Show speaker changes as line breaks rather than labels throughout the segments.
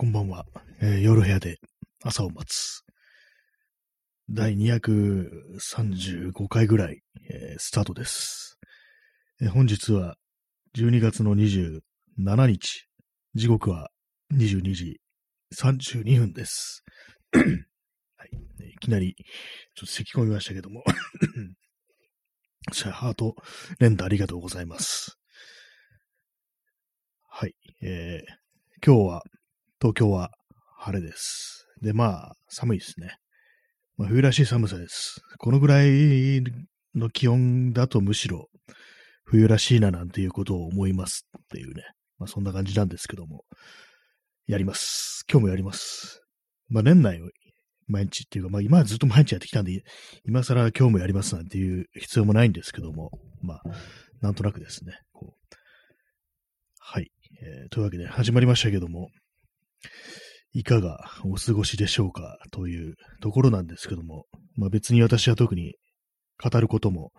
こんばんは。えー夜部屋で朝を待つ。第235回ぐらい、えースタートです、えー本日は12月の27日。時刻は22時32分です。はい、いきなり、ちょっと咳込みましたけども。じゃあ、ハート連打ありがとうございます。はい。えー今日は、東京は晴れです。で、まあ、寒いですね。まあ、冬らしい寒さです。このぐらいの気温だとむしろ冬らしいななんていうことを思いますっていうね。まあ、そんな感じなんですけども。やります。今日もやります。まあ、年内を毎日っていうか、まあ、今はずっと毎日やってきたんで、今更今日もやりますなんていう必要もないんですけども、まあ、なんとなくですね。こうはい。えーというわけで始まりましたけども、いかがお過ごしでしょうか？というところなんですけども、まあ別に私は特に語ることも、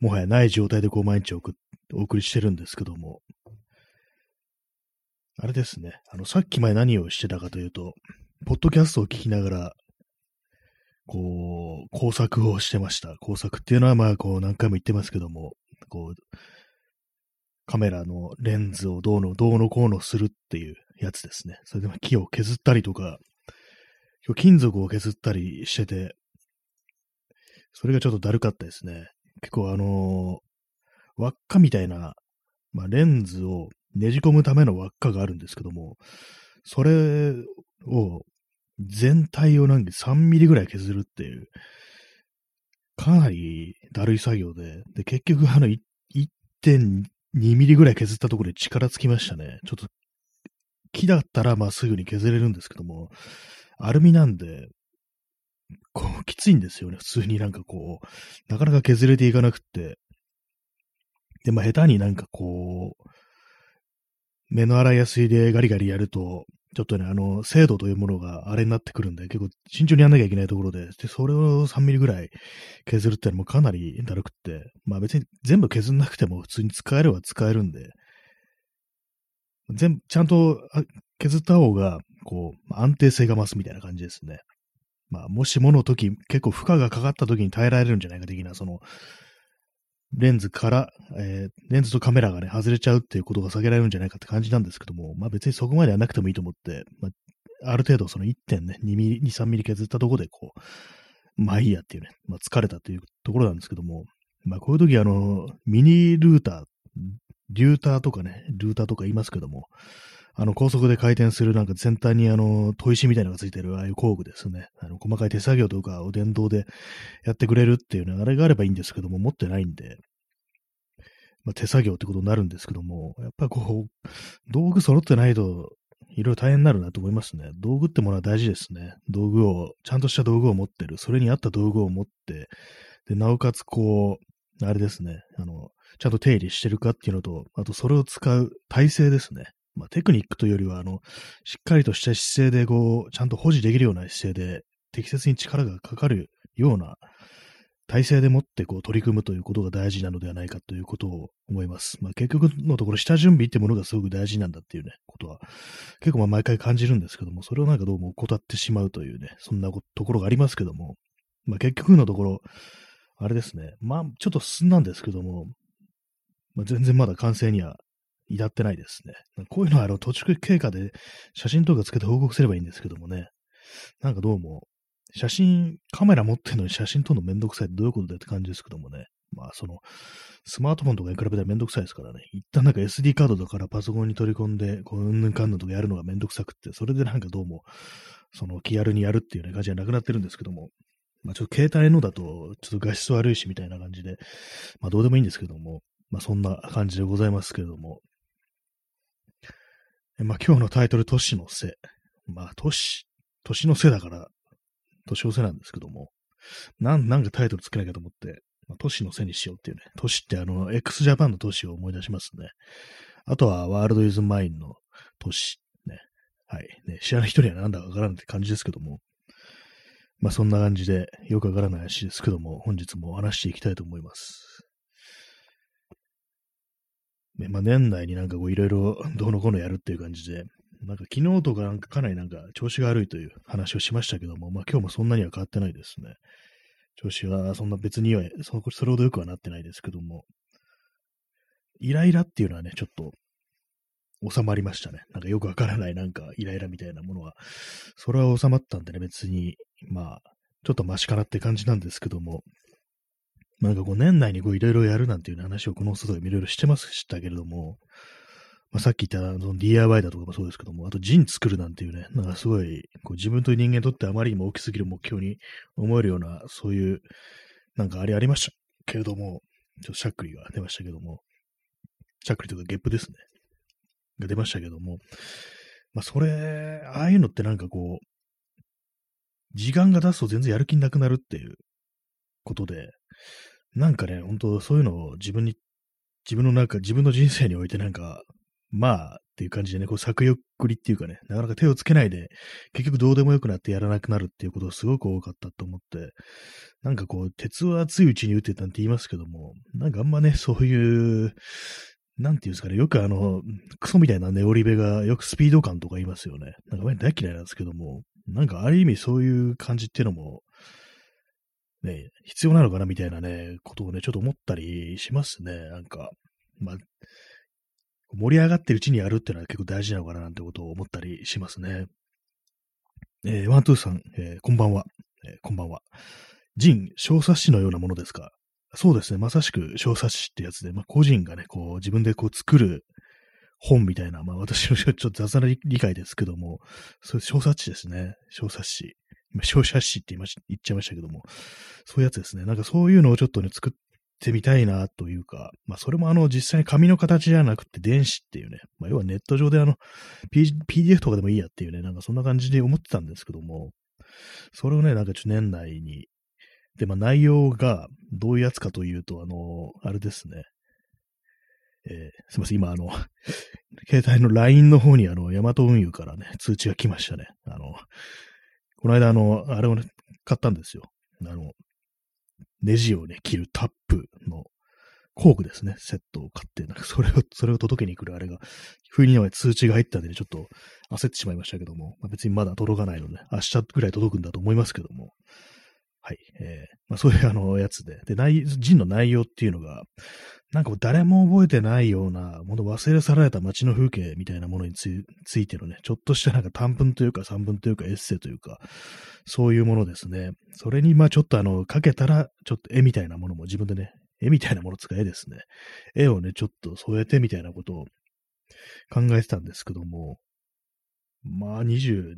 もはやない状態でこう毎日おくお送りしてるんですけども、あれですね、あの、さっき前何をしてたかというと、ポッドキャストを聞きながら、こう、工作をしてました。工作っていうのはまあこう何回も言ってますけども、こう、カメラのレンズをどうの、どうのこうのするっていうやつですね。それで木を削ったりとか、金属を削ったりしてて、それがちょっとだるかったですね。結構あのー輪っかみたいな、まあ、レンズをねじ込むための輪っかがあるんですけども、それを全体をなんか3ミリぐらい削るっていう、かなりだるい作業で、で、結局あの1.2ミリぐらい削ったところで力つきましたね。ちょっと、木だったらまあすぐに削れるんですけども、アルミなんで、こう、きついんですよね。普通になんかこう、なかなか削れていかなくって。で、まあ下手になんかこう、目の洗いやすいでガリガリやると、ちょっとね、あの、精度というものがあれになってくるんで、結構慎重にやんなきゃいけないところで、で、それを3ミリぐらい削るってのもかなりだるくって、まあ別に全部削んなくても普通に使えれば使えるんで、全部、ちゃんと削った方が、こう、安定性が増すみたいな感じですね。まあ、もしもの時、結構負荷がかかった時に耐えられるんじゃないか的な、その、レンズから、えーレンズとカメラがね、外れちゃうっていうことが避けられるんじゃないかって感じなんですけども、まあ別にそこまでやらなくてもいいと思って、まあ、ある程度その1.2ミリ、2、3ミリ削ったところで、こう、まあいいやっていうね、まあ疲れたというところなんですけども、まあこういう時あの、ミニルーター、リューターとかね、ルーターとか言いますけども、あの高速で回転するなんか全体にあの、砥石みたいなのがついてるああいう工具ですね。あの、細かい手作業とかを電動でやってくれるっていうね、あれがあればいいんですけども、持ってないんで、まあ、手作業ってことになるんですけども、やっぱこう、道具揃ってないと、いろいろ大変になるなと思いますね。道具ってものは大事ですね。道具を、ちゃんとした道具を持ってる。それに合った道具を持って、で、なおかつこう、あれですね、あの、ちゃんと手入れしてるかっていうのと、あとそれを使う体勢ですね。まあ、テクニックというよりは、あの、しっかりとした姿勢で、こう、ちゃんと保持できるような姿勢で、適切に力がかかるような体勢でもって、こう、取り組むということが大事なのではないかということを思います。まあ、結局のところ、下準備ってものがすごく大事なんだっていうね、ことは、結構まあ、毎回感じるんですけども、それをなんかどうも怠ってしまうというね、そんなところがありますけども、まあ、結局のところ、あれですね、まあ、ちょっと進んだんですけども、まあ、全然まだ完成には至ってないですね。こういうのはあの途中経過で写真とかつけて報告すればいいんですけどもね。なんかどうも、写真、カメラ持ってるのに写真撮るのめんどくさいってどういうことだって感じですけどもね。まあその、スマートフォンとかに比べたらめんどくさいですからね。一旦なんか SD カードだからパソコンに取り込んで、こう、うんぬんかんぬんとかやるのがめんどくさくって、それでなんかどうも、その気軽にやるっていうね感じじゃなくなってるんですけども。まあちょっと携帯のだと、ちょっと画質悪いしみたいな感じで、まあどうでもいいんですけども、まあそんな感じでございますけれども。まあ今日のタイトル、都市の背。まあ都市、年の瀬だから、年の瀬なんですけども、なん、なんかタイトルつけなきゃと思って、まあ、都市の瀬にしようっていうね、都市ってあの、x ジャパンの都市を思い出しますね。あとは、ワールドイズマインの都市。ね。はい。ね、知らない人にはなんだかわからんって感じですけども、まあそんな感じで、よくわからない話ですけども、本日も話していきたいと思います。まあ年内になんかこういろいろ どうのこうのやるっていう感じで、なんか昨日とかなんかかなりなんか調子が悪いという話をしましたけども、まあ今日もそんなには変わってないですね。調子はそんな別にはそそれほど良くはなってないですけども、イライラっていうのはね、ちょっと収まりましたね。なんかよくわからないなんかイライラみたいなものは。それは収まったんでね、別に、まあ、ちょっとマシかなって感じなんですけども、なんかこう年内にこういろいろやるなんていう話をこの外でいろいろしてましたけれども、まあ、さっき言ったその DIY だとかもそうですけども、あとジン作るなんていうね、なんかすごいこう自分という人間にとってあまりにも大きすぎる目標に思えるような、そういう、なんかあれありましたけれども、ちょっとしゃっくりが出ましたけども、しゃっくりというかゲップですね。が出ましたけども、まあそれ、ああいうのってなんかこう、時間が経つと全然やる気なくなるっていうことで、なんかね、本当そういうのを自分に、自分の中、自分の人生においてなんか、まあっていう感じでね、こう作欲りっていうかね、なかなか手をつけないで、結局どうでもよくなってやらなくなるっていうことがすごく多かったと思って、なんかこう、鉄は熱いうちに打ってたなんて言いますけども、なんかあんまね、そういう、なんていうんですかね、よくあの、クソみたいなネオリベがよくスピード感とか言いますよね。なんか大嫌いなんですけども、なんかある意味そういう感じっていうのも、ね、必要なのかなみたいなね、ことをね、ちょっと思ったりしますね。なんか、まあ、盛り上がってるうちにやるっていうのは結構大事なのかななんてことを思ったりしますね。えー、ワントゥーさん、えー、こんばんは、えー、こんばんは。ジン、小冊子のようなものですか？そうですね。まさしく小冊子ってやつで、まあ、個人がね、こう、自分でこう作る本みたいな、まあ、私のちょっと雑な理解ですけども、そういう小冊子ですね。小冊子。今、小冊子って言いまし言っちゃいましたけども、そういうやつですね。なんかそういうのをちょっとね、作ってみたいなというか、まあ、それもあの、実際に紙の形じゃなくて電子っていうね、まあ、要はネット上であの、P、PDF とかでもいいやっていうね、なんかそんな感じで思ってたんですけども、それをね、なんかちょっと年内にで、まあ内容がどういうやつかというと、あの、あれですね。えー、すいません、今、あの、携帯の LINE の方に、あの、ヤマト運輸からね、通知が来ましたね。あの、この間、あの、あれをね、買ったんですよ。あの、ネジをね、切るタップの工具ですね、セットを買って、なんかそれを、それを届けに来るあれが、不意に通知が入ったんで、ね、ちょっと焦ってしまいましたけども、まあ、別にまだ届かないので、明日ぐらい届くんだと思いますけども、はい。えー、まあ、そういうあの、やつで。で、内、人の内容っていうのが、なんか誰も覚えてないような、もの忘れ去られた街の風景みたいなものについてのね、ちょっとしたなんか短文というか三文というかエッセイというか、そういうものですね。それにまあちょっとあの、かけたら、ちょっと絵みたいなものも自分でね、絵みたいなもの使えですね。絵をね、ちょっと添えてみたいなことを考えてたんですけども、まあ27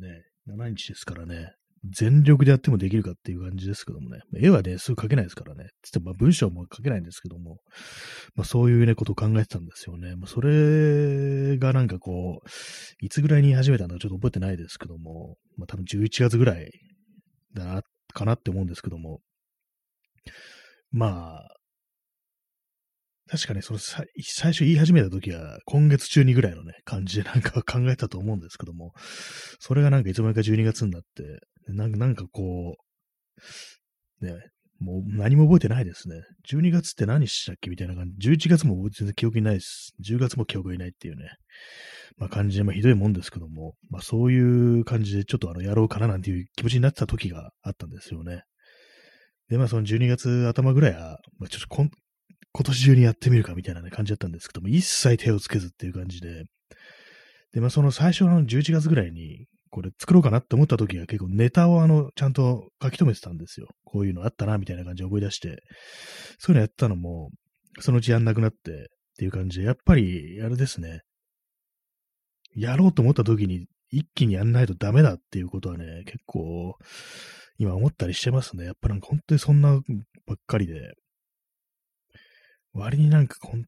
日ですからね、全力でやってもできるかっていう感じですけどもね。絵はね、すぐ描けないですからね。つってまあ文章も書けないんですけども、まあそういうね、ことを考えてたんですよね。まあそれがなんかこう、いつぐらいに始めたのかちょっと覚えてないですけども、まあ多分11月ぐらいだな、かなって思うんですけども、まあ、確かにその最初言い始めた時は今月中にぐらいのね、感じでなんか考えたと思うんですけども、それがなんかいつの間にか12月になって、なんかなんかこう、ね、もう何も覚えてないですね。12月って何したっけ？みたいな感じ。11月も全然記憶にないです。10月も記憶にないっていうね。まあ感じで、まあひどいもんですけども、まあそういう感じでちょっとあのやろうかななんていう気持ちになってた時があったんですよね。で、まあその12月頭ぐらいは、まあちょっとこん今年中にやってみるかみたいな、ね、感じだったんですけども、一切手をつけずっていう感じで、で、まあその最初の11月ぐらいに、これ作ろうかなって思った時は結構ネタをあの、ちゃんと書き留めてたんですよ。こういうのあったな、みたいな感じで思い出して、そういうのやったのも、そのうちやんなくなってっていう感じで、やっぱり、あれですね。やろうと思った時に一気にやんないとダメだっていうことはね、結構、今思ったりしてますね。やっぱなんか本当にそんなばっかりで、割になんかほん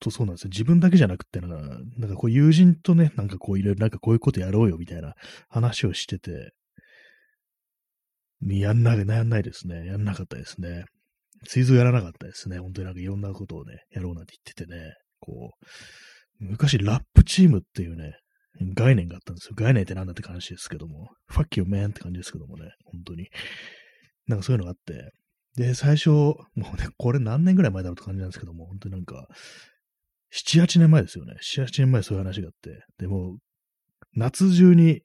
とそうなんですよ。自分だけじゃなくてな、なんかこう友人とね、なんかこういろいろなんかこういうことやろうよみたいな話をしてて、やんな、やんないですね。やんなかったですね。水蔵やらなかったですね。本当になんかいろんなことをね、やろうなんて言っててね、こう、昔ラップチームっていうね、概念があったんですよ。概念ってなんだって話ですけども、fuck you man って感じですけどもね、本当に。なんかそういうのがあって、で、最初、もうね、これ何年ぐらい前だろうって感じなんですけども、本当になんか、7、8年前ですよね。7、8年前そういう話があって。でも、夏中に、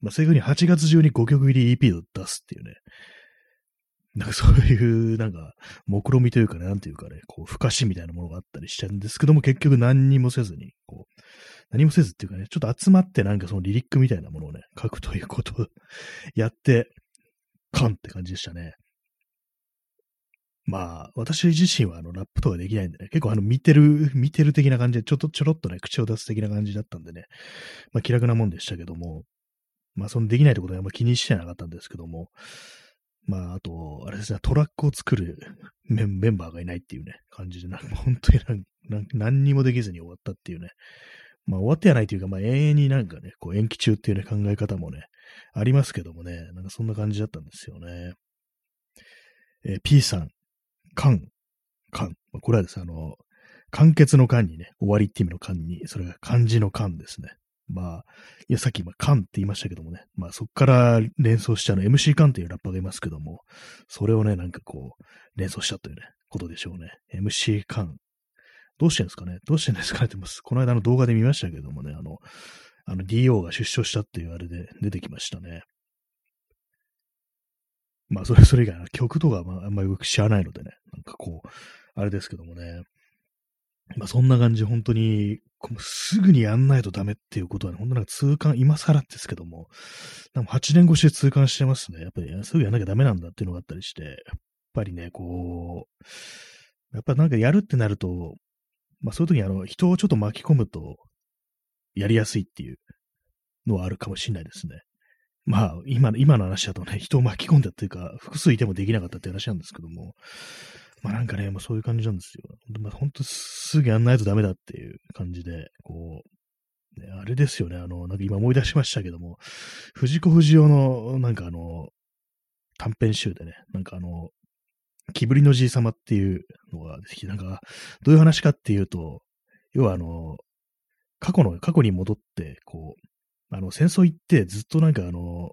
まあ、正確に8月中に5曲入り EP を出すっていうね、なんかそういう、なんか、目論みというかね、なんていうかね、こう、不可視みたいなものがあったりしちゃうんですけども、結局何にもせずに、こう、何もせずっていうかね、ちょっと集まってなんかそのリリックみたいなものをね、書くということをやって、カンって感じでしたね。まあ、私自身はあの、ラップとかできないんでね、結構あの、見てる、見てる的な感じで、ちょっとちょろっとね、口を出す的な感じだったんでね、まあ、気楽なもんでしたけども、まあ、そのできないってことはあんま気にしてなかったんですけども、まあ、あと、あれですね、トラックを作るメンバーがいないっていうね、感じで、なんか本当になん何にもできずに終わったっていうね。まあ終わってはないというか、まあ永遠になんかね、こう延期中っていうね、考え方もね、ありますけどもね、なんかそんな感じだったんですよね。えー、P さん、カン、カン。これはですね、あの、完結の間にね、終わりって意味の間に、それが漢字の間ですね。まあ、いや、さっき、まあ、カンって言いましたけどもね、まあ、そっから連想したの、MC カンっていうラッパーがいますけども、それをね、なんかこう、連想したというね、ことでしょうね。MC カン。どうしてんですかね？どうしてんですかねってますこの間の動画で見ましたけどもね、あの、あの DO が出所したっていうあれで出てきましたね。まあ、それ、それ以外の曲とかまあ、あんまりよく知らないのでね、なんかこう、あれですけどもね。まあ、そんな感じ、本当に、すぐにやんないとダメっていうことはね、本当なんか痛感、今更ですけども、なん8年越しで痛感してますね。やっぱり、すぐやんなきゃダメなんだっていうのがあったりして、やっぱりね、こう、やっぱなんかやるってなると、まあそういう時にあの、人をちょっと巻き込むと、やりやすいっていうのはあるかもしれないですね。まあ、今の、今の話だとね、人を巻き込んだっていうか、複数いてもできなかったって話なんですけども、まあなんかね、もうそういう感じなんですよ。まあ、ほんとすぐやんないとダメだっていう感じで、こう、ね、あれですよね、あの、なんか今思い出しましたけども、藤子不二雄の、なんかあの、短編集でね、なんかあの、木ぶりのじい様っていうのが、なんか、どういう話かっていうと、要はあの、過去の、過去に戻って、こう、あの、戦争行ってずっとなんかあの、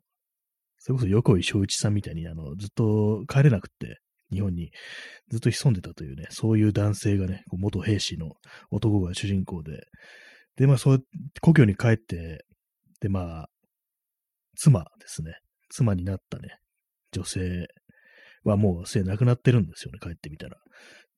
それこそ横井正一さんみたいに、あの、ずっと帰れなくって、日本にずっと潜んでたというね、そういう男性がね、元兵士の男が主人公で、で、まあ、そう、故郷に帰って、で、まあ、妻ですね。妻になったね、女性はもうすでに亡くなってるんですよね、帰ってみたら。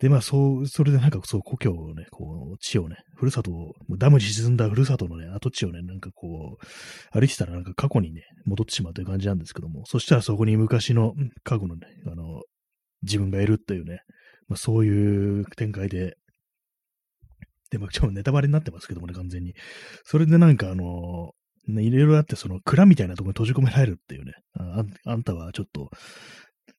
で、まあ、そう、それでなんかそう、故郷をね、こう、地をね、ふるさとを、ダムに沈んだふるさとのね、跡地をね、なんかこう、歩いてたらなんか過去にね、戻ってしまうという感じなんですけども、そしたらそこに昔の過去のね、あの、自分がいるっていうね、まあ、そういう展開で、で、まあ、ちょっとネタバレになってますけどもね、完全に。それでなんかあの、ね、いろいろあって、その蔵みたいなところに閉じ込められるっていうね、ああんたはちょっと、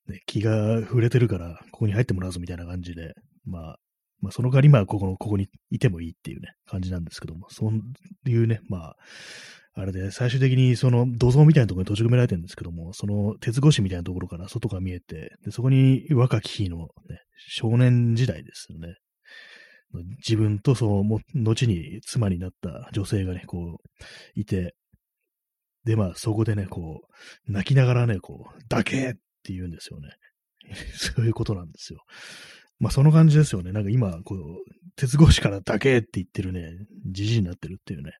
ね、気が触れてるから、ここに入ってもらうぞみたいな感じで、まあ、まあ、その代わり、まあ、ここの、ここにいてもいいっていうね、感じなんですけども、そういうね、まあ、あれで、最終的にその土蔵みたいなところに閉じ込められてるんですけども、その鉄格子みたいなところから外が見えて、でそこに若き日の、ね、少年時代ですよね。自分とその、も、後に妻になった女性がね、こう、いて、で、まあ、そこでね、こう、泣きながらね、こう、だけっって言うんですよね。そういうことなんですよ。まあ、その感じですよね。なんか今、こう、鉄格子からだけって言ってるね、じじいになってるっていうね、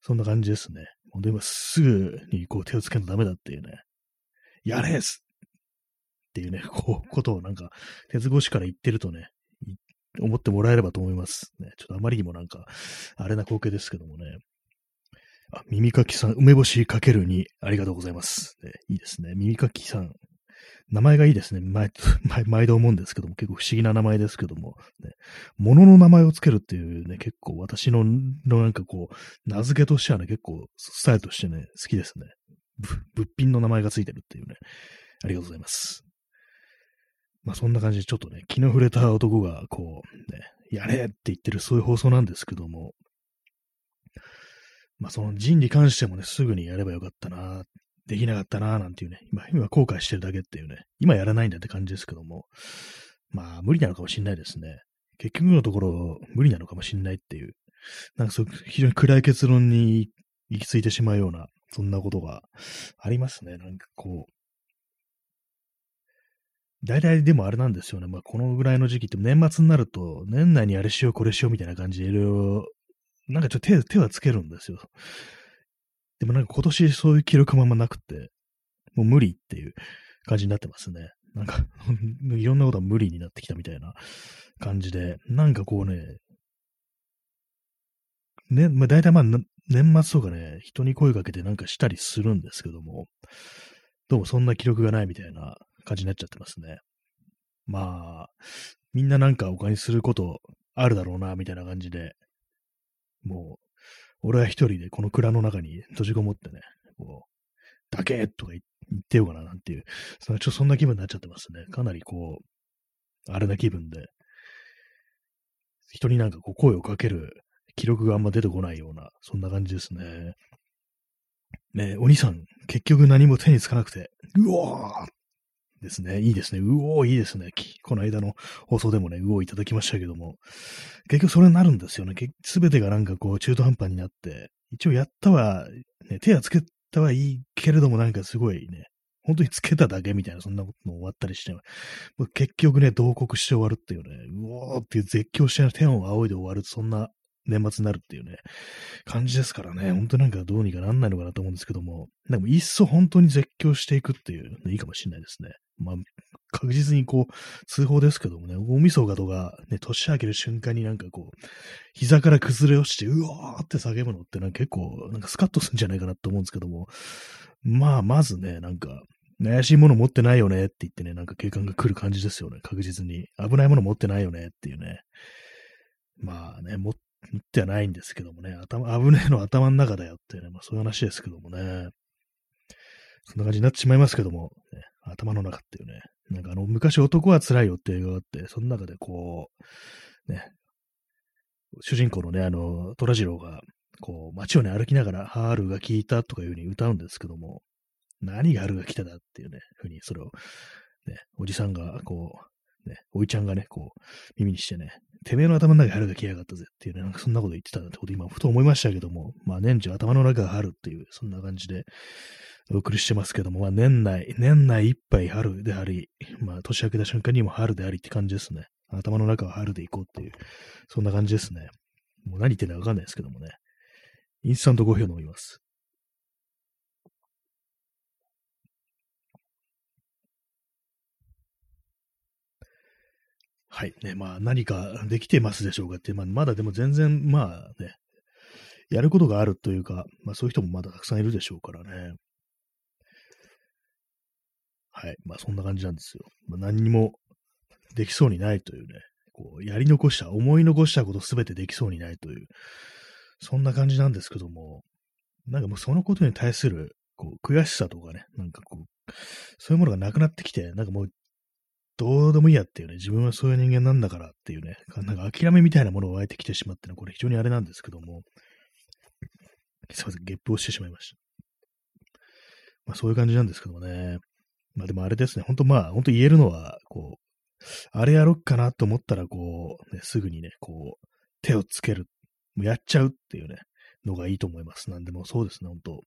そんな感じですね。ほんでもすぐにこう手をつけるとダメだっていうね、やれすっていうね、こう、ことをなんか、鉄格子から言ってるとね、思ってもらえればと思います。ね、ちょっとあまりにもなんか、あれな光景ですけどもね。あ、耳かきさん、梅干しかけるにありがとうございます。ね、いいですね。耳かきさん、名前がいいですね。毎 毎度思うんですけども、結構不思議な名前ですけども、ね、物の名前をつけるっていうね、結構私の、のなんかこう、名付けとしてはね、結構スタイルとしてね、好きですね。物品の名前がついてるっていうね、ありがとうございます。まあそんな感じでちょっとね、気の触れた男がこう、ね、やれって言ってるそういう放送なんですけども、まあその人に関してもね、すぐにやればよかったなできなかったなぁなんていうね、今、今後悔してるだけっていうね、今やらないんだって感じですけども、まあ無理なのかもしれないですね。結局のところ無理なのかもしれないっていう、なんかそう、非常に暗い結論に行き着いてしまうような、そんなことがありますね。なんかこう、大体でもあれなんですよね。まあ、このぐらいの時期って年末になると、年内にあれしよう、これしようみたいな感じでいろいろ、なんかちょっと手手はつけるんですよ。でもなんか今年そういう記録もあんまなくて、もう無理っていう感じになってますね。なんか いろんなことは無理になってきたみたいな感じで、なんかこうね、ね、まあ、大体まあ、年末とかね、人に声かけてなんかしたりするんですけども、どうもそんな記録がないみたいな感じになっちゃってますね。まあ、みんななんかお金することあるだろうな、みたいな感じで、もう、俺は一人でこの蔵の中に閉じこもってね、こう、だけとか言ってようかな、なんていう、そちょそんな気分になっちゃってますね。かなりこう、あれな気分で、人になんかこう声をかける記録があんま出てこないような、そんな感じですね。ねお兄さん、結局何も手につかなくて、うわーですね。いいですね。うおー、いいですね。この間の放送でもね、うおーいただきましたけども、結局それになるんですよね。すべてがなんかこう中途半端になって、一応やったは、ね、手はつけたはいいけれどもなんかすごいね、本当につけただけみたいな、そんなことも終わったりして、結局ね、同国して終わるっていうね、うおーっていう絶叫して天を仰いで終わる、そんな年末になるっていうね、感じですからね、本当なんかどうにかなんないのかなと思うんですけども、でもいっそ本当に絶叫していくっていう、ね、いいかもしれないですね。まあ、確実にこう、通報ですけどもね、大晦日とか、ね、年明ける瞬間になんかこう、膝から崩れ落ちて、うわーって叫ぶのってなんか結構、なんかスカッとするんじゃないかなと思うんですけども、まあ、まずね、なんか、怪しいもの持ってないよねって言ってね、なんか警官が来る感じですよね、確実に。危ないもの持ってないよねっていうね。まあね、持っ言ってはないんですけどもね、頭、危ねえの頭の中だよっていうね、まあそういう話ですけどもね。そんな感じになってしまいますけども、ね、頭の中っていうね。なんかあの、昔男は辛いよって映画があって、その中でこう、ね、主人公のね、あの、虎次郎が、こう、街をね、歩きながら、春が聞いたとかいうふうに歌うんですけども、何が春が来ただっていうね、ふうに、それを、ね、おじさんが、こう、ね、おいちゃんがね、こう、耳にしてね、てめえの頭の中に春が来やがったぜっていうね、なんかそんなこと言ってたんだってこと今、ふと思いましたけども、まあ年中頭の中が春っていう、そんな感じで、お送りしてますけども、まあ年内、年内いっぱい春であり、まあ年明けた瞬間にも春でありって感じですね。頭の中は春でいこうっていう、そんな感じですね。もう何言ってんだかわかんないですけどもね。インスタントコーヒーを飲みます。はい。ね、まあ何かできてますでしょうかって、まあまだでも全然、まあね、やることがあるというか、まあそういう人もまだたくさんいるでしょうからね。はい。まあそんな感じなんですよ。まあ、何にもできそうにないというね、こう、やり残した、思い残したことすべてできそうにないという、そんな感じなんですけども、なんかもうそのことに対する、こう、悔しさとかね、なんかこう、そういうものがなくなってきて、なんかもうどうでもいいやっていうね、自分はそういう人間なんだからっていうね、なんか諦めみたいなものが湧いてきてしまってね、これ非常にあれなんですけども、すいません、ゲップをしてしまいました。まあそういう感じなんですけどもね。まあでもあれですね、ほんとまあ、ほんと言えるのは、こう、あれやろっかなと思ったら、こう、ね、すぐにね、こう、手をつける、もうやっちゃうっていうね、のがいいと思います。なんでもそうですね、ほんと。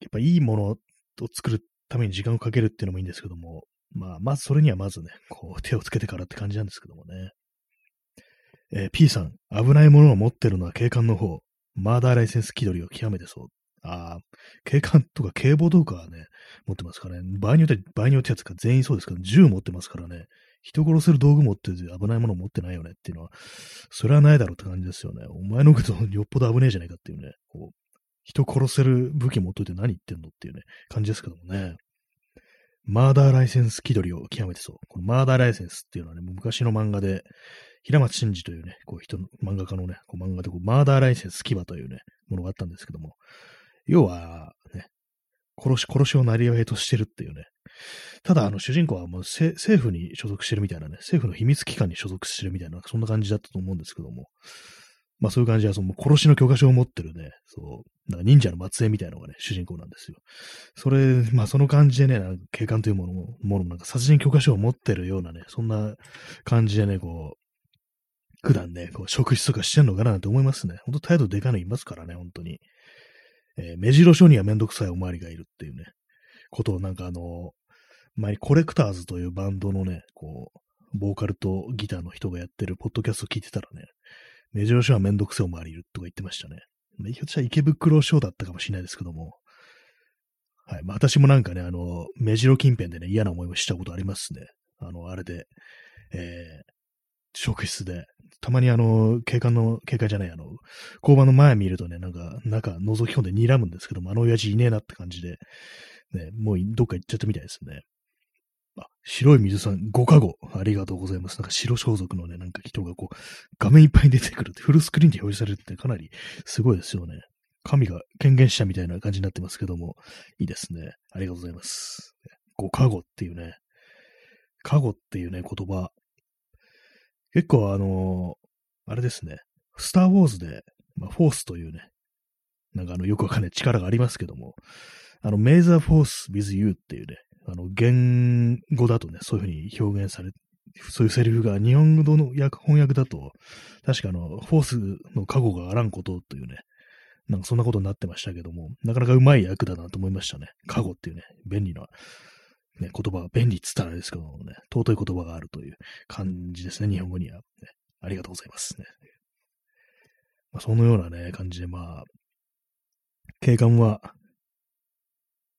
やっぱいいものを作るために時間をかけるっていうのもいいんですけども、まあ、まずそれにはまずね、こう 手をつけてからって感じなんですけどもね。えー、P さん、危ないものを持ってるのは警官の方。マーダーライセンス気取りを極めてそう。ああ、警官とか警棒とかはね、持ってますからね。場合によって、場合によってやつか全員そうですけど、銃持ってますからね。人殺せる道具持ってて危ないもの持ってないよねっていうのは、それはないだろうって感じですよね。お前のことよっぽど危ねえじゃないかっていうね。こう人殺せる武器持っといて何言ってんのっていうね、感じですけどもね。マーダーライセンス気取りを極めてそう。このマーダーライセンスっていうのはね、昔の漫画で、平松真二というね、こう人の、漫画家のね、こう漫画でこうマーダーライセンス牙というね、ものがあったんですけども、要は、ね、殺し、殺しを成り上げとしてるっていうね。ただ、あの、主人公はもう政府に所属してるみたいなね、政府の秘密機関に所属してるみたいな、そんな感じだったと思うんですけども、まあそういう感じで、その殺しの許可証を持ってるね、そう、なんか忍者の末裔みたいなのがね、主人公なんですよ。それ、まあその感じでね、なんか警官というものも、ものなんか殺人許可証を持ってるようなね、そんな感じでね、こう、普段ね、こう、職質とかしてんのかななんて思いますね。ほんと態度でかいのいますからね、本当に。えー、目白書にはめんどくさいおまわりがいるっていうね、ことをなんかあの、前にコレクターズというバンドのね、こう、ボーカルとギターの人がやってるポッドキャスト聞いてたらね、目白書はめんどくせえおまわりいるとか言ってましたね。ひょっとしたら池袋ショーだったかもしれないですけども、はい。まあ、私もなんかね、あの、目白近辺でね、嫌な思いをしたことありますね。あの、あれで、えー、職質で、たまにあの、警官の、警官じゃない、あの、交番の前見るとね、なんか、中覗き込んで睨むんですけども、あの親父いねえなって感じで、ね、もうどっか行っちゃったみたいですね。白い水さん、5かご、ありがとうございます。なんか白装束のね、なんか人がこう、画面いっぱいに出てくるって、フルスクリーンで表示されるってかなりすごいですよね。神が権限したみたいな感じになってますけども、いいですね。ありがとうございます。5かごっていうね、かごっていうね、言葉、結構あのー、あれですね、スター・ウォーズで、まあ、フォースというね、なんかあの、よくわかんない力がありますけども、あの、メイザー・フォース・ウィズ・ユーっていうね、あの、言語だとね、そういうふうに表現され、そういうセリフが日本語の訳翻訳だと、確かあの、フォースの過去があらんことというね、なんかそんなことになってましたけども、なかなかうまい役だなと思いましたね。過去っていうね、便利な、ね、言葉便利って言ったらあれですけどもね、尊い言葉があるという感じですね、日本語には。ね、ありがとうございますね。まあ、そのようなね、感じで、まあ、警官は、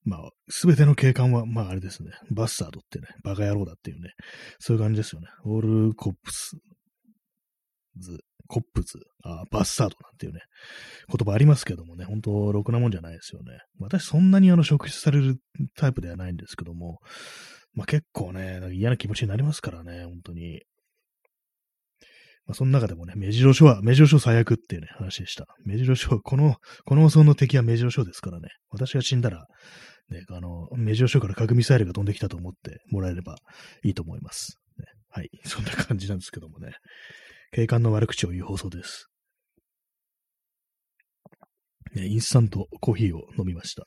まあ、すべての警官は、まああれですね、バスタードってね、バカ野郎だっていうね、そういう感じですよね。オールコップスズ、コップズ、あバスタードなんていうね、言葉ありますけどもね、本当ろくなもんじゃないですよね。私そんなにあの、職質されるタイプではないんですけども、まあ結構ね、嫌な気持ちになりますからね、本当に。まあ、その中でもね、目白書は、目白書最悪っていうね、話でした。目白書、この、この放送の敵は目白書ですからね、私が死んだら、ね、あの、目白書から核ミサイルが飛んできたと思ってもらえればいいと思います。ね、はい。そんな感じなんですけどもね。警官の悪口を言う放送です。ね、インスタントコーヒーを飲みました。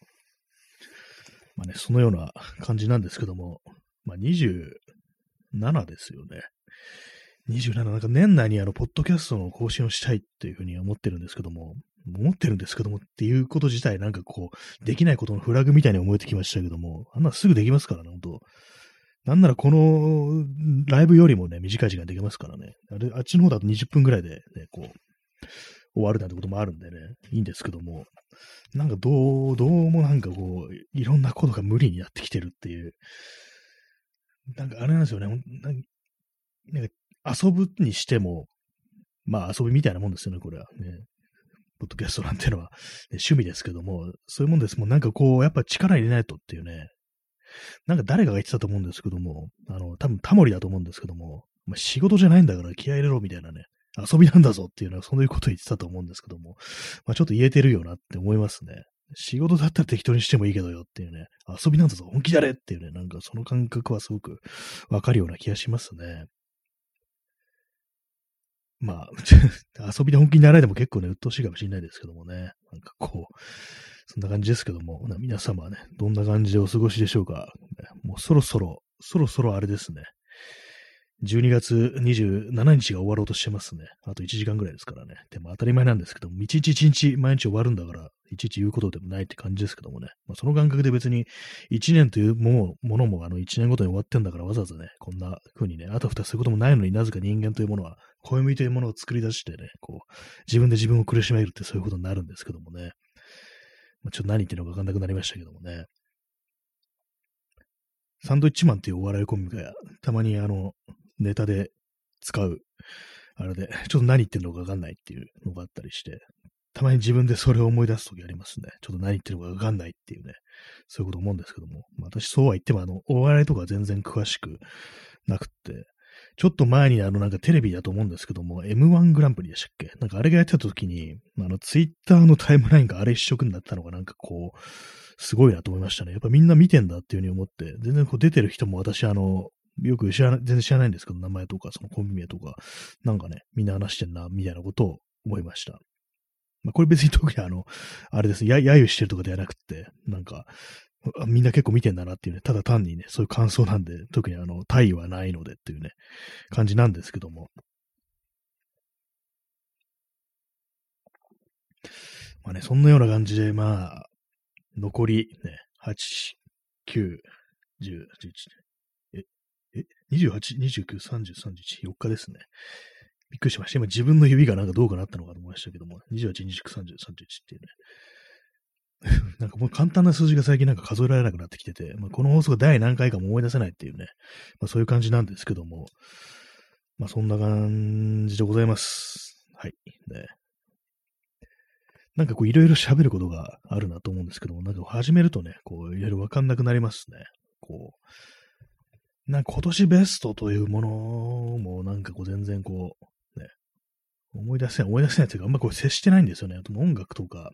まあね、そのような感じなんですけども、まあ27ですよね。27、なんか年内にあの、ポッドキャストの更新をしたいっていうふうに思ってるんですけども、思ってるんですけどもっていうこと自体なんかこう、できないことのフラグみたいに思えてきましたけども、あんなすぐできますからね、ほんと。なんならこのライブよりもね、短い時間できますからね。あれ、あっちの方だと20分くらいでね、こう、終わるなんてこともあるんでね、いいんですけども、なんかどう、どうもなんかこう、いろんなことが無理になってきてるっていう、なんかあれなんですよね、なんか遊ぶにしても、まあ遊びみたいなもんですよね、これはね。ポッドキャストなんてのは、ね、趣味ですけども、そういうもんです。もうなんかこう、やっぱ力入れないとっていうね。なんか誰かが言ってたと思うんですけども、あの、多分タモリだと思うんですけども、まあ、仕事じゃないんだから気合入れろみたいなね。遊びなんだぞっていうのは、そういうこと言ってたと思うんですけども、まあ、ちょっと言えてるよなって思いますね。仕事だったら適当にしてもいいけどよっていうね、遊びなんだぞ、本気だれっていうね、なんかその感覚はすごくわかるような気がしますね。まあ、遊びで本気にならないでも結構ね、鬱陶しいかもしれないですけどもね。なんかこう、そんな感じですけども、皆様はね、どんな感じでお過ごしでしょうか。もうそろそろ、そろそろあれですね。12月27日が終わろうとしてますね。あと1時間ぐらいですからね。でも当たり前なんですけども、一日一日毎日終わるんだから、いちいち言うことでもないって感じですけどもね。まあ、その感覚で別に1年というものもあの1年ごとに終わってんだからわざわざね、こんな風にね、あたふたすることもないのになぜか人間というものは、暦というものを作り出してね、こう、自分で自分を苦しめるってそういうことになるんですけどもね。ま、ちょっと何言ってるのかわかんなくなりましたけどもね。サンドイッチマンっていうお笑いコンビがたまにあの、ネタで使う、あれで、ちょっと何言ってるのかわかんないっていうのがあったりして、たまに自分でそれを思い出すときありますね。ちょっと何言ってるのかわかんないっていうね、そういうこと思うんですけども、まあ、私そうは言っても、あの、お笑いとか全然詳しくなくって、ちょっと前にあのなんかテレビだと思うんですけども、M1 グランプリでしたっけ？なんかあれがやってた時に、あのツイッターのタイムラインがあれ一色になったのがなんかこう、すごいなと思いましたね。やっぱみんな見てんだっていうふうに思って、全然こう出てる人も私あの、よく知らない、全然知らないんですけど、名前とか、そのコンビ名とか、なんかね、みんな話してんな、みたいなことを思いました。まあ、これ別に特にあの、あれです、や、揶揄してるとかではなくて、なんか、みんな結構見てんだなっていうね、ただ単にね、そういう感想なんで、特にあの、体位はないのでっていうね、感じなんですけども。まあね、そんなような感じで、まあ、残りね、8、9、10、11、え28、29、30、31、4日ですね。びっくりしました。今自分の指がなんかどうかなったのかと思いましたけども、28、29、30、31っていうね。なんかもう簡単な数字が最近なんか数えられなくなってきてて、まあ、この放送が第何回かも思い出せないっていうね、まあ、そういう感じなんですけども、まあそんな感じでございます。はい。ね。なんかこういろいろ喋ることがあるなと思うんですけども、なんか始めるとね、こういろいろわかんなくなりますね。こう、なんか今年ベストというものもなんかこう全然こう、ね、思い出せない、思い出せないというか、あんまこう接してないんですよね。あと音楽とか、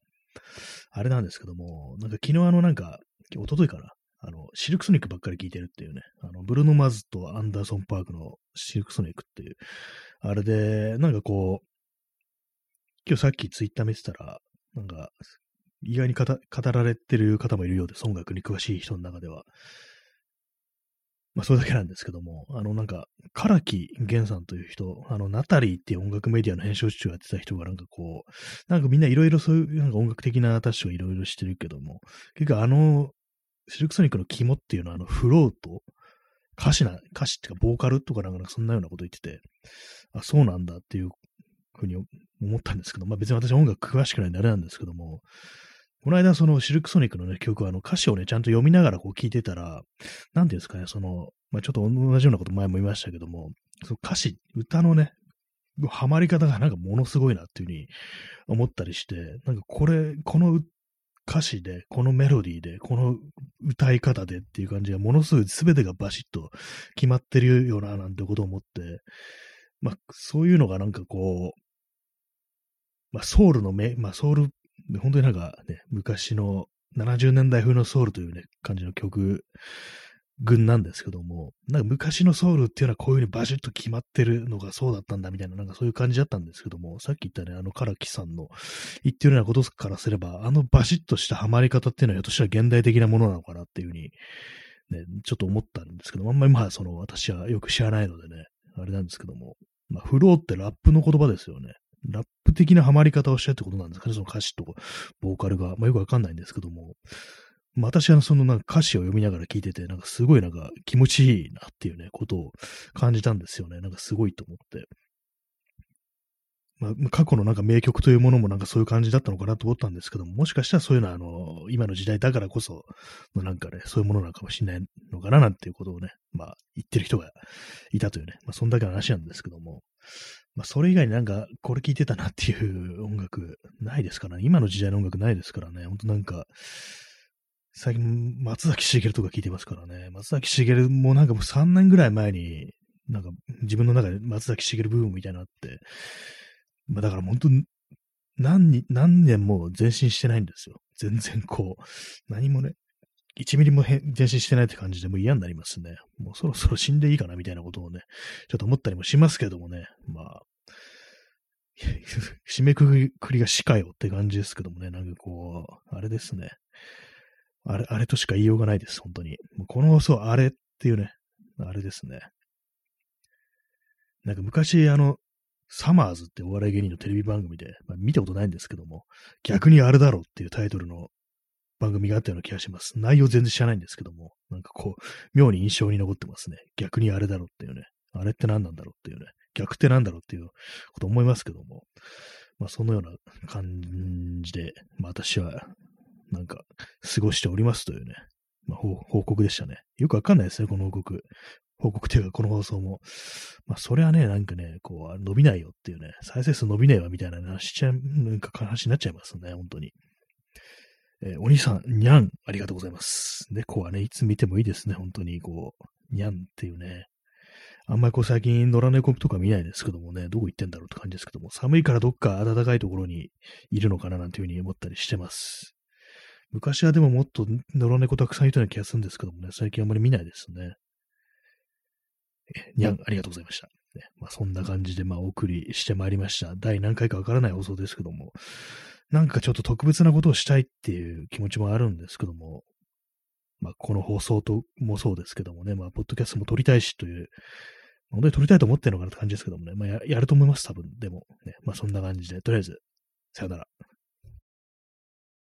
あれなんですけども、なんか昨日あのなんか、一昨日かな、あの、シルクソニックばっかり聴いてるっていうね、あの、ブルーノ・マズとアンダーソン・パークのシルクソニックっていう、あれで、なんかこう、今日さっきツイッター見てたら、なんか、意外に語られてる方もいるようです。音楽に詳しい人の中では。まあ、それだけなんですけども、あの、なんか、唐木源さんという人、あの、ナタリーっていう音楽メディアの編集長やってた人が、なんかこう、なんかみんないろいろそういう、なんか音楽的なタッシュをいろいろしてるけども、結局あの、シルクソニックの肝っていうのは、あの、フロート、歌詞な、歌詞っていうか、ボーカルとかなんかそんなようなこと言ってて、あ、そうなんだっていうふうに思ったんですけど、まあ別に私音楽詳しくないんであれなんですけども、この間そのシルクソニックのね、曲はあの歌詞をね、ちゃんと読みながらこう聞いてたら、なんていうんですかね、その、まあちょっと同じようなこと前も言いましたけども、その歌詞、歌のね、ハマり方がなんかものすごいなっていうふうに思ったりして、なんかこれ、この歌詞で、このメロディーで、この歌い方でっていう感じがものすごい全てがバシッと決まってるよな、なんてことを思って、まあ、そういうのがなんかこう、まあ、ソウルのめ、まあ、ソウル、本当になんかね、昔の70年代風のソウルというね、感じの曲群なんですけども、なんか昔のソウルっていうのはこういう風にバシッと決まってるのがそうだったんだみたいな、なんかそういう感じだったんですけども、さっき言ったね、あの唐木さんの言ってるようなことからすれば、あのバシッとしたハマり方っていうのはひょっとしたら現代的なものなのかなっていう風に、ね、ちょっと思ったんですけども、あんまりまあその私はよく知らないのでね、あれなんですけども、まあフローってラップの言葉ですよね。ラップ的なハマり方をしたってことなんですかね、その歌詞とボーカルが。まあよくわかんないんですけども、まあ、私はそのなんか歌詞を読みながら聞いてて、なんかすごいなんか気持ちいいなっていうね、ことを感じたんですよね。なんかすごいと思って。まあ、過去のなんか名曲というものもなんかそういう感じだったのかなと思ったんですけども、もしかしたらそういうのはあの、今の時代だからこそのなんかね、そういうものなのかもしれないのかななんていうことをね、まあ言ってる人がいたというね、まあそんだけの話なんですけども、まあそれ以外になんかこれ聞いてたなっていう音楽ないですからね、今の時代の音楽ないですからね、ほんとなんか、最近、松崎しげるとか聞いてますからね。松崎しげるもなんかもう3年ぐらい前に、なんか自分の中で松崎しげるブームみたいなのあって、まあだから本当何、何年も前進してないんですよ。全然こう、何もね、1ミリも前進してないって感じでもう嫌になりますね。もうそろそろ死んでいいかなみたいなことをね、ちょっと思ったりもしますけどもね。まあ、締めくくりが死かよって感じですけどもね、なんかこう、あれですね。あれ、あれとしか言いようがないです、本当に。もうこの、そう、あれっていうね、あれですね。なんか昔、あの、サマーズってお笑い芸人のテレビ番組で、まあ、見たことないんですけども、逆にあれだろうっていうタイトルの番組があったような気がします。内容全然知らないんですけども、なんかこう、妙に印象に残ってますね。逆にあれだろうっていうね。あれって何なんだろうっていうね。逆って何だろうっていうこと思いますけども、まあそのような感じで、まあ私はなんか、過ごしておりますというね、まあ、報告でしたね。よくわかんないですね、この報告。報告っていうか、この放送も。まあ、それはね、なんかね、こう、伸びないよっていうね、再生数伸びないわみたいな話しちゃう、なんか話になっちゃいますね、本当に。えー、お兄さん、にゃん、ありがとうございます。猫はね、いつ見てもいいですね、本当に、こう、にゃんっていうね。あんまりこう最近野良猫とか見ないですけどもね、どこ行ってんだろうって感じですけども、寒いからどっか暖かいところにいるのかななんていうふうに思ったりしてます。昔はでももっと野良猫たくさんいたような気がするんですけどもね、最近あんまり見ないですね。にゃん、ありがとうございました。ね、まあ、そんな感じで、まあ、お送りしてまいりました。第何回かわからない放送ですけども、なんかちょっと特別なことをしたいっていう気持ちもあるんですけども、まあ、この放送ともそうですけどもね、まあ、ポッドキャストも撮りたいしという、本当に撮りたいと思ってるのかなって感じですけどもね、まあや、やると思います、多分。でも、ね、まあ、そんな感じで、とりあえず、さよなら。